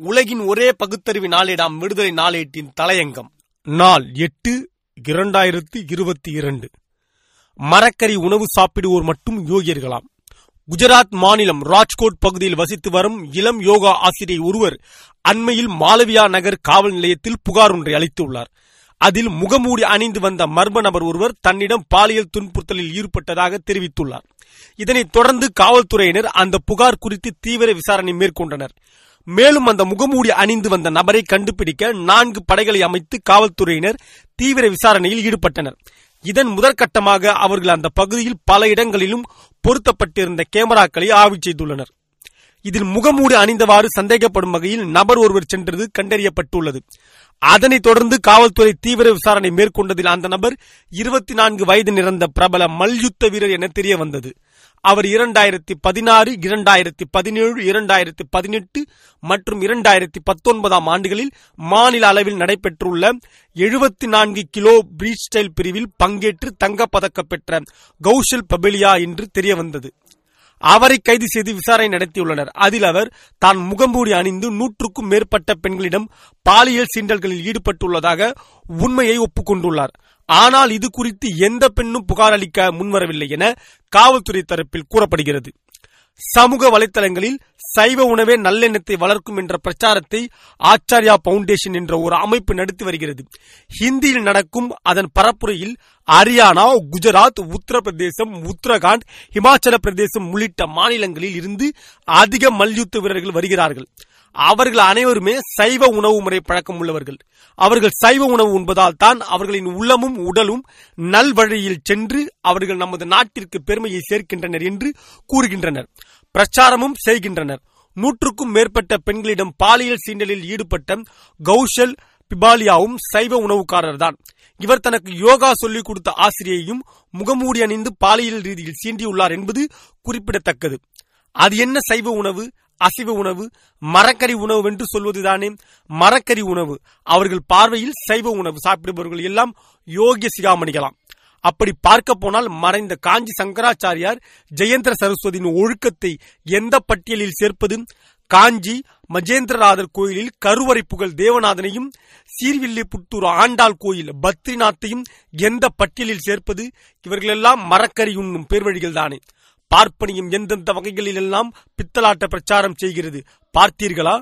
உலகின் ஒரே பகுத்தறிவு நாளேடாம் விடுதலை நாளேட்டின் தலையங்கம். நாள் எட்டு இரண்டாயிரத்து இருபத்தி இரண்டு மரக்கறி உணவு சாப்பிடுவோர் மட்டும் யோகியர்களாம். குஜராத் மாநிலம் ராஜ்கோட் பகுதியில் வசித்து வரும் இளம் யோகா ஆசிரியர் ஒருவர் அண்மையில் மாலவியா நகர் காவல் நிலையத்தில் புகார் ஒன்றை அளித்துள்ளார். அதில் முகமூடி அணிந்து வந்த மர்ம நபர் ஒருவர் தன்னிடம் பாலியல் துன்புறுத்தலில் ஈடுபட்டதாக தெரிவித்துள்ளார். இதனைத் தொடர்ந்து காவல்துறையினர் அந்த புகார் குறித்து தீவிர விசாரணை மேற்கொண்டனர். மேலும் அந்த முகமூடி அணிந்து வந்த நபரை கண்டுபிடிக்க நான்கு படைகளை அமைத்து காவல்துறையினர் தீவிர விசாரணையில் ஈடுபட்டனர். இதன் முதற்கட்டமாக அவர்கள் அந்த பகுதியில் பல இடங்களிலும் பொருத்தப்பட்டிருந்த கேமராக்களை ஆய்வு செய்துள்ளனர். இதில் முகமூடி அணிந்தவாறு சந்தேகப்படும் வகையில் நபர் ஒருவர் சென்றது கண்டறியப்பட்டுள்ளது. அதனைத் தொடர்ந்து காவல்துறை தீவிர விசாரணை மேற்கொண்டதில் அந்த நபர் இருபத்தி நான்கு வயது நிறந்த பிரபல மல்யுத்த வீரர் என தெரிய வந்தது அவர் இரண்டாயிரத்தி பதினாறு இரண்டாயிரத்தி பதினேழு இரண்டாயிரத்தி பதினெட்டு மற்றும் இரண்டாயிரத்தி பத்தொன்பதாம் ஆண்டுகளில் மாநில அளவில் நடைபெற்றுள்ள எழுபத்தி நான்கு கிலோ பிரீச் ஸ்டைல் பிரிவில் பங்கேற்று தங்கப்பதக்கம் பெற்ற கௌஷல் பபெலியா என்று தெரிய வந்தது அவரை கைது செய்து விசாரணை நடத்தியுள்ளனர். அதில் அவர் தான் முகம்பூடி அணிந்து நூற்றுக்கும் மேற்பட்ட பெண்களிடம் பாலியல் சீண்டல்களில் ஈடுபட்டுள்ளதாக உண்மையை ஒப்புக்கொண்டுள்ளார். ஆனால் இது குறித்து எந்த பெண்ணும் புகார் அளிக்க முன்வரவில்லை என காவல்துறை தரப்பில் கூறப்படுகிறது. சமூக வலைதளங்களில் சைவ உணவே நல்லெண்ணத்தை வளர்க்கும் என்ற பிரச்சாரத்தை ஆச்சாரியா பவுண்டேஷன் என்ற ஒரு அமைப்பு நடத்தி வருகிறது. ஹிந்தியில் நடக்கும் அதன் பரப்புரையில் ஹரியானா குஜராத் உத்தரப்பிரதேசம் உத்தரகாண்ட் இமாச்சல பிரதேசம் உள்ளிட்ட மாநிலங்களில் இருந்து அதிக மல்யுத்த வீரர்கள் வருகிறார்கள். அவர்கள் அனைவருமே சைவ உணவு முறை பழக்கம் உள்ளவர்கள். அவர்கள் சைவ உணவு உண்பதால் தான் அவர்களின் உள்ளமும் உடலும் நல்வழியில் சென்று அவர்கள் நமது நாட்டிற்கு பெருமையை சேர்க்கின்றனர் என்று கூறுகின்றனர். பிரச்சாரமும் செய்கின்றனர். நூற்றுக்கும் மேற்பட்ட பெண்களிடம் பாலியல் சீண்டலில் ஈடுபட்ட கௌஷல் பிபாலியாவும் சைவ உணவுக்காரர் தான் இவர் தனக்கு யோகா சொல்லிக் கொடுத்த ஆசிரியையும் முகமூடி அணிந்து பாலியல் ரீதியில் சீண்டியுள்ளார் என்பது குறிப்பிடத்தக்கது. அது என்ன சைவ உணவு? அசைவ உணவு மரக்கறி உணவு என்று சொல்வதுதானே? மரக்கறி உணவு. அவர்கள் பார்வையில் சைவ உணவு சாப்பிடுபவர்கள் எல்லாம் யோகிய சிகாமணிகளாம். அப்படி பார்க்க போனால் மறைந்த காஞ்சி சங்கராச்சாரியார் ஜெயேந்திர சரஸ்வதியின் ஒழுக்கத்தை எந்த பட்டியலில் சேர்ப்பது? காஞ்சி மஜேந்திரநாதர் கோயிலில் கருவறை புகழ் தேவநாதனையும் சீர்வில்லிபுத்தூர் ஆண்டாள் கோயில் பத்ரிநாத்தையும் எந்த பட்டியலில் சேர்ப்பது? இவர்களெல்லாம் மரக்கறி உண்ணும் பேர்வழிகள் தானே பார்ப்பனியும் எந்தெந்த வகைகளிலெல்லாம் பித்தலாட்ட பிரச்சாரம் செய்கிறது? பார்த்தீர்களா?